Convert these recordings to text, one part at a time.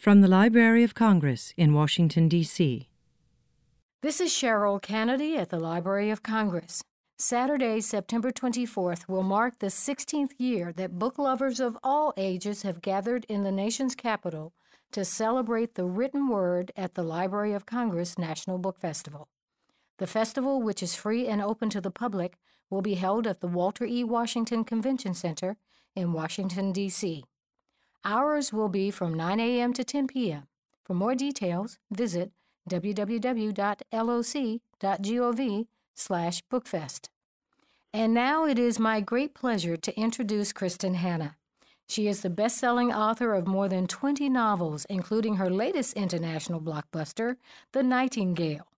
From the Library of Congress in Washington, D.C. This is Cheryl Kennedy at the Library of Congress. Saturday, September 24th, will mark the 16th year that book lovers of all ages have gathered in the nation's capital to celebrate the written word at the Library of Congress National Book Festival. The festival, which is free and open to the public, will be held at the Walter E. Washington Convention Center in Washington, D.C. Hours will be from 9 a.m. to 10 p.m. For more details, visit www.loc.gov slash bookfest. And now it is my great pleasure to introduce Kristin Hannah. She is the best-selling author of more than 20 novels, including her latest international blockbuster, The Nightingale,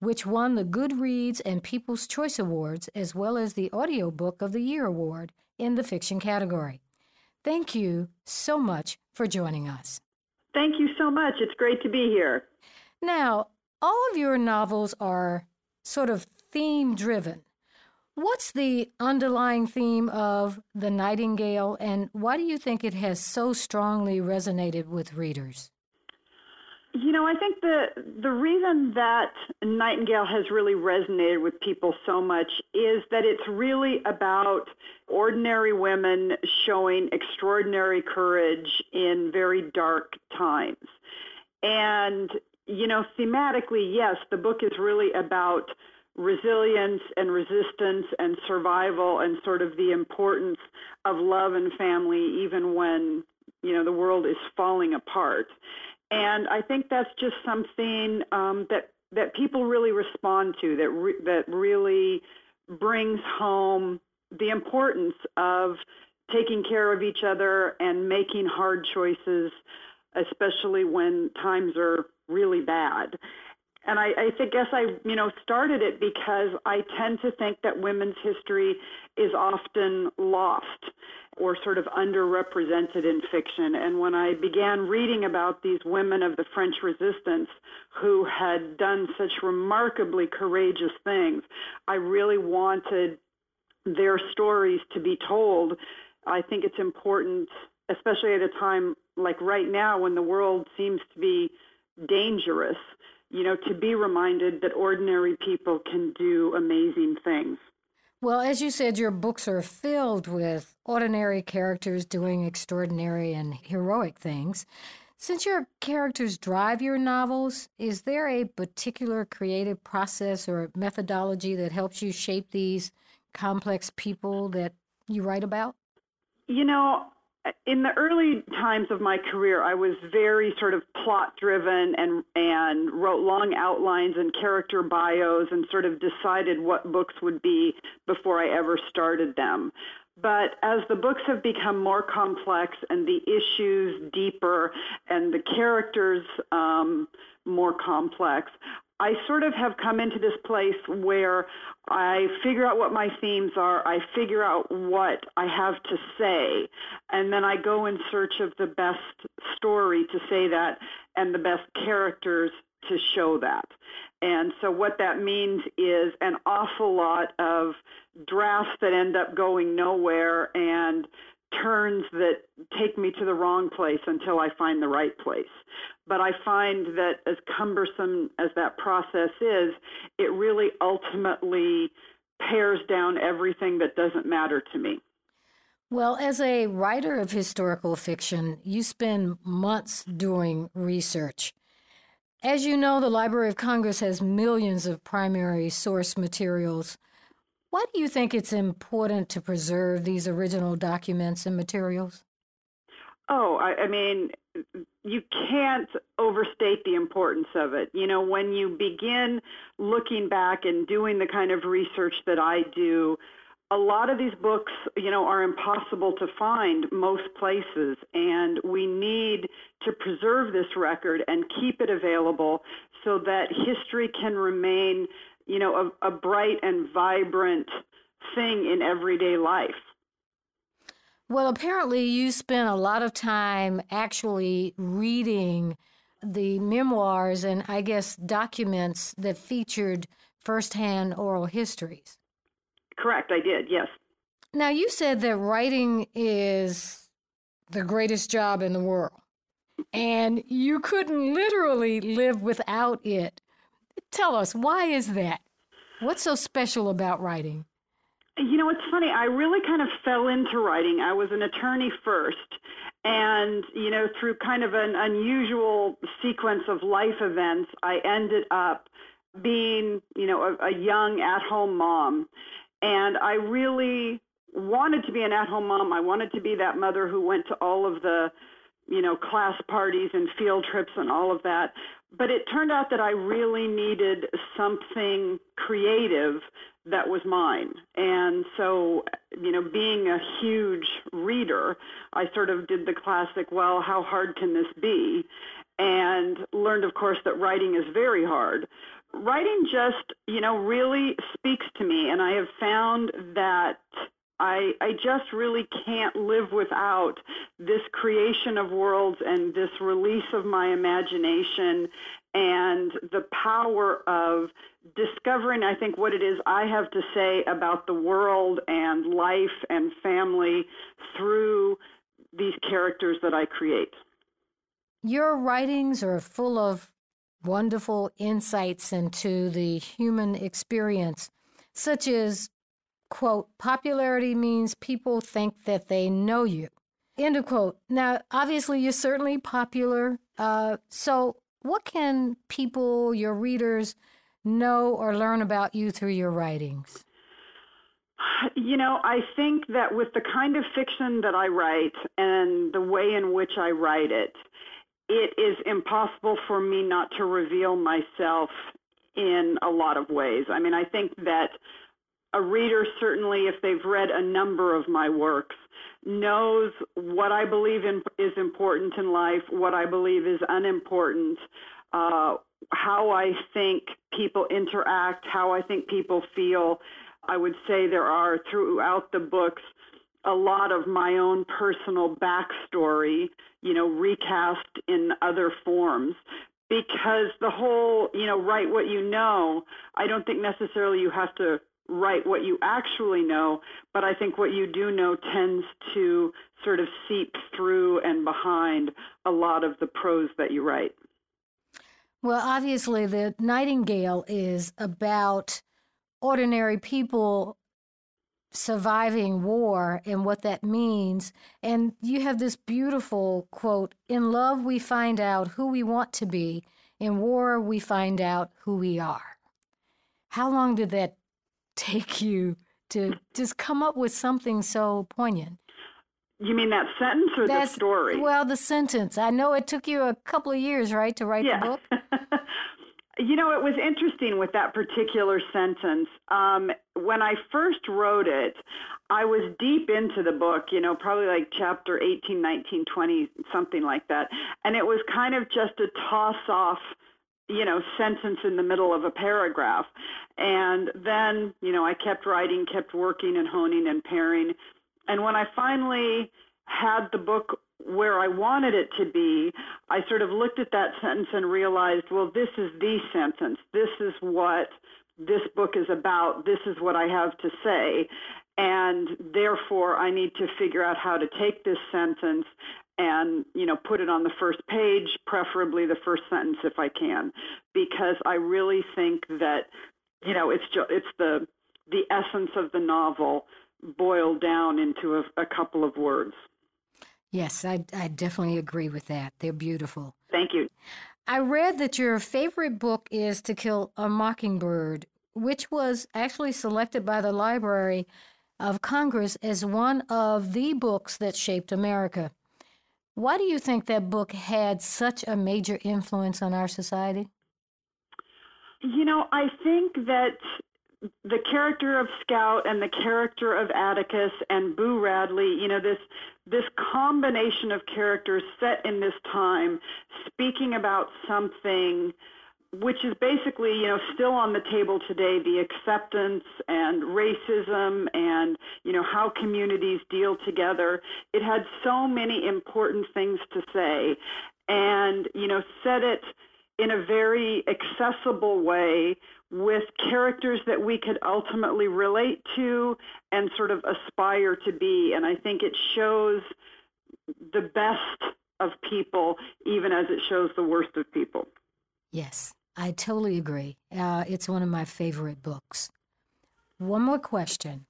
which won the Goodreads and People's Choice Awards, as well as the Audiobook of the Year Award in the fiction category. Thank you so much for joining us. Thank you so much. It's great to be here. Now, all of your novels are sort of theme driven. What's the underlying theme of The Nightingale, and why do you think it has so strongly resonated with readers? You know, I think the the reason that Nightingale has really resonated with people so much is that it's really about ordinary women showing extraordinary courage in very dark times. And you know, thematically, yes, the book is really about resilience and resistance and survival and sort of the importance of love and family even when, you know, the world is falling apart. And I think that's just something um, that that people really respond to. That re- that really brings home the importance of taking care of each other and making hard choices, especially when times are really bad. And I, I guess I, you know, started it because I tend to think that women's history is often lost or sort of underrepresented in fiction. And when I began reading about these women of the French resistance who had done such remarkably courageous things, I really wanted their stories to be told. I think it's important, especially at a time like right now when the world seems to be dangerous, you know, to be reminded that ordinary people can do amazing things. Well, as you said, your books are filled with ordinary characters doing extraordinary and heroic things. Since your characters drive your novels, is there a particular creative process or methodology that helps you shape these complex people that you write about? You know, in the early times of my career, I was very sort of plot driven and and wrote long outlines and character bios and sort of decided what books would be before I ever started them. But as the books have become more complex and the issues deeper and the characters um, more complex, I sort of have come into this place where I figure out what my themes are, I figure out what I have to say, and then I go in search of the best story to say that and the best characters to show that. And so what that means is an awful lot of drafts that end up going nowhere and turns that take me to the wrong place until I find the right place. But I find that as cumbersome as that process is, it really ultimately pares down everything that doesn't matter to me. Well, as a writer of historical fiction, you spend months doing research. As you know, the Library of Congress has millions of primary source materials why do you think it's important to preserve these original documents and materials? Oh, I, I mean, you can't overstate the importance of it. You know, when you begin looking back and doing the kind of research that I do, a lot of these books, you know, are impossible to find most places, and we need to preserve this record and keep it available so that history can remain you know, a, a bright and vibrant thing in everyday life. Well, apparently, you spent a lot of time actually reading the memoirs and I guess documents that featured firsthand oral histories. Correct, I did, yes. Now, you said that writing is the greatest job in the world. and you couldn't literally live without it. Tell us, why is that? What's so special about writing? You know, it's funny. I really kind of fell into writing. I was an attorney first. And, you know, through kind of an unusual sequence of life events, I ended up being, you know, a, a young at home mom. And I really wanted to be an at home mom. I wanted to be that mother who went to all of the, you know, class parties and field trips and all of that. But it turned out that I really needed something creative that was mine. And so, you know, being a huge reader, I sort of did the classic, well, how hard can this be? And learned, of course, that writing is very hard. Writing just, you know, really speaks to me. And I have found that I, I just really can't live without this creation of worlds and this release of my imagination and the power of discovering, I think, what it is I have to say about the world and life and family through these characters that I create. Your writings are full of wonderful insights into the human experience, such as quote, popularity means people think that they know you. End of quote. Now, obviously, you're certainly popular. Uh, so, what can people, your readers, know or learn about you through your writings? You know, I think that with the kind of fiction that I write and the way in which I write it, it is impossible for me not to reveal myself in a lot of ways. I mean, I think that a reader, certainly if they've read a number of my works, knows what I believe in, is important in life, what I believe is unimportant, uh, how I think people interact, how I think people feel. I would say there are throughout the books a lot of my own personal backstory, you know, recast in other forms. Because the whole, you know, write what you know, I don't think necessarily you have to write what you actually know, but I think what you do know tends to sort of seep through and behind a lot of the prose that you write. Well, obviously, the Nightingale is about ordinary people surviving war and what that means. And you have this beautiful quote In love, we find out who we want to be, in war, we find out who we are. How long did that take you to just come up with something so poignant? You mean that sentence or That's, the story? Well, the sentence. I know it took you a couple of years, right, to write yeah. the book? you know, it was interesting with that particular sentence. Um, when I first wrote it, I was deep into the book, you know, probably like chapter 18, 19, 20, something like that. And it was kind of just a toss off you know, sentence in the middle of a paragraph. And then, you know, I kept writing, kept working and honing and paring. And when I finally had the book where I wanted it to be, I sort of looked at that sentence and realized, well, this is the sentence. This is what this book is about. This is what I have to say. And therefore, I need to figure out how to take this sentence and you know put it on the first page preferably the first sentence if i can because i really think that you know it's just it's the the essence of the novel boiled down into a, a couple of words. Yes I, I definitely agree with that. They're beautiful. Thank you. I read that your favorite book is to kill a mockingbird which was actually selected by the library of congress as one of the books that shaped america why do you think that book had such a major influence on our society? You know, I think that the character of Scout and the character of Atticus and Boo Radley, you know, this this combination of characters set in this time, speaking about something which is basically, you know, still on the table today, the acceptance and racism and, you know, how communities deal together. It had so many important things to say and, you know, said it in a very accessible way with characters that we could ultimately relate to and sort of aspire to be. And I think it shows the best of people, even as it shows the worst of people. Yes, I totally agree. Uh, it's one of my favorite books. One more question.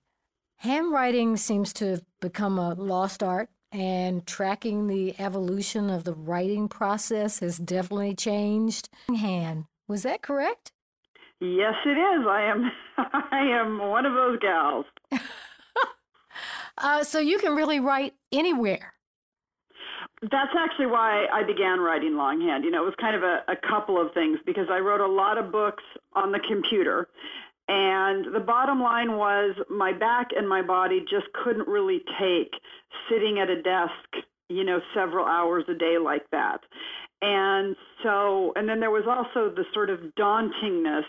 Handwriting seems to have become a lost art, and tracking the evolution of the writing process has definitely changed. Hand, was that correct? Yes, it is. I am. I am one of those gals. uh, so you can really write anywhere. That's actually why I began writing longhand. You know, it was kind of a, a couple of things because I wrote a lot of books on the computer. And the bottom line was my back and my body just couldn't really take sitting at a desk, you know, several hours a day like that. And so, and then there was also the sort of dauntingness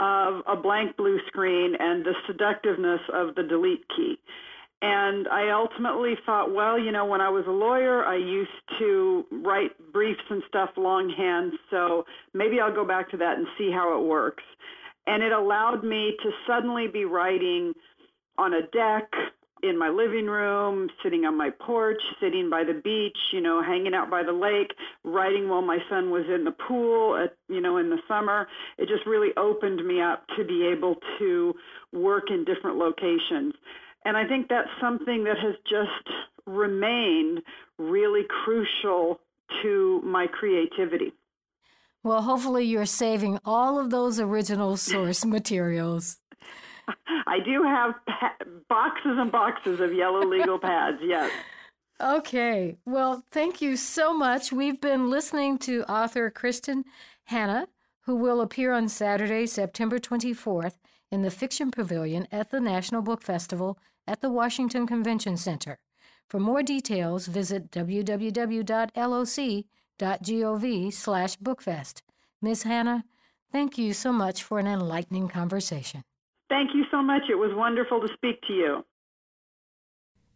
of a blank blue screen and the seductiveness of the delete key. And I ultimately thought, well, you know, when I was a lawyer, I used to write briefs and stuff longhand, so maybe I'll go back to that and see how it works. And it allowed me to suddenly be writing on a deck in my living room, sitting on my porch, sitting by the beach, you know, hanging out by the lake, writing while my son was in the pool, at, you know, in the summer. It just really opened me up to be able to work in different locations. And I think that's something that has just remained really crucial to my creativity. Well, hopefully you're saving all of those original source materials. I do have pa- boxes and boxes of yellow legal pads, yes. Okay. Well, thank you so much. We've been listening to author Kristin Hannah, who will appear on Saturday, September 24th in the Fiction Pavilion at the National Book Festival at the Washington Convention Center. For more details, visit www.loc.gov slash bookfest. Ms. Hannah, thank you so much for an enlightening conversation. Thank you so much. It was wonderful to speak to you.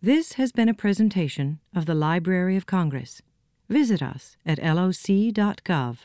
This has been a presentation of the Library of Congress. Visit us at loc.gov.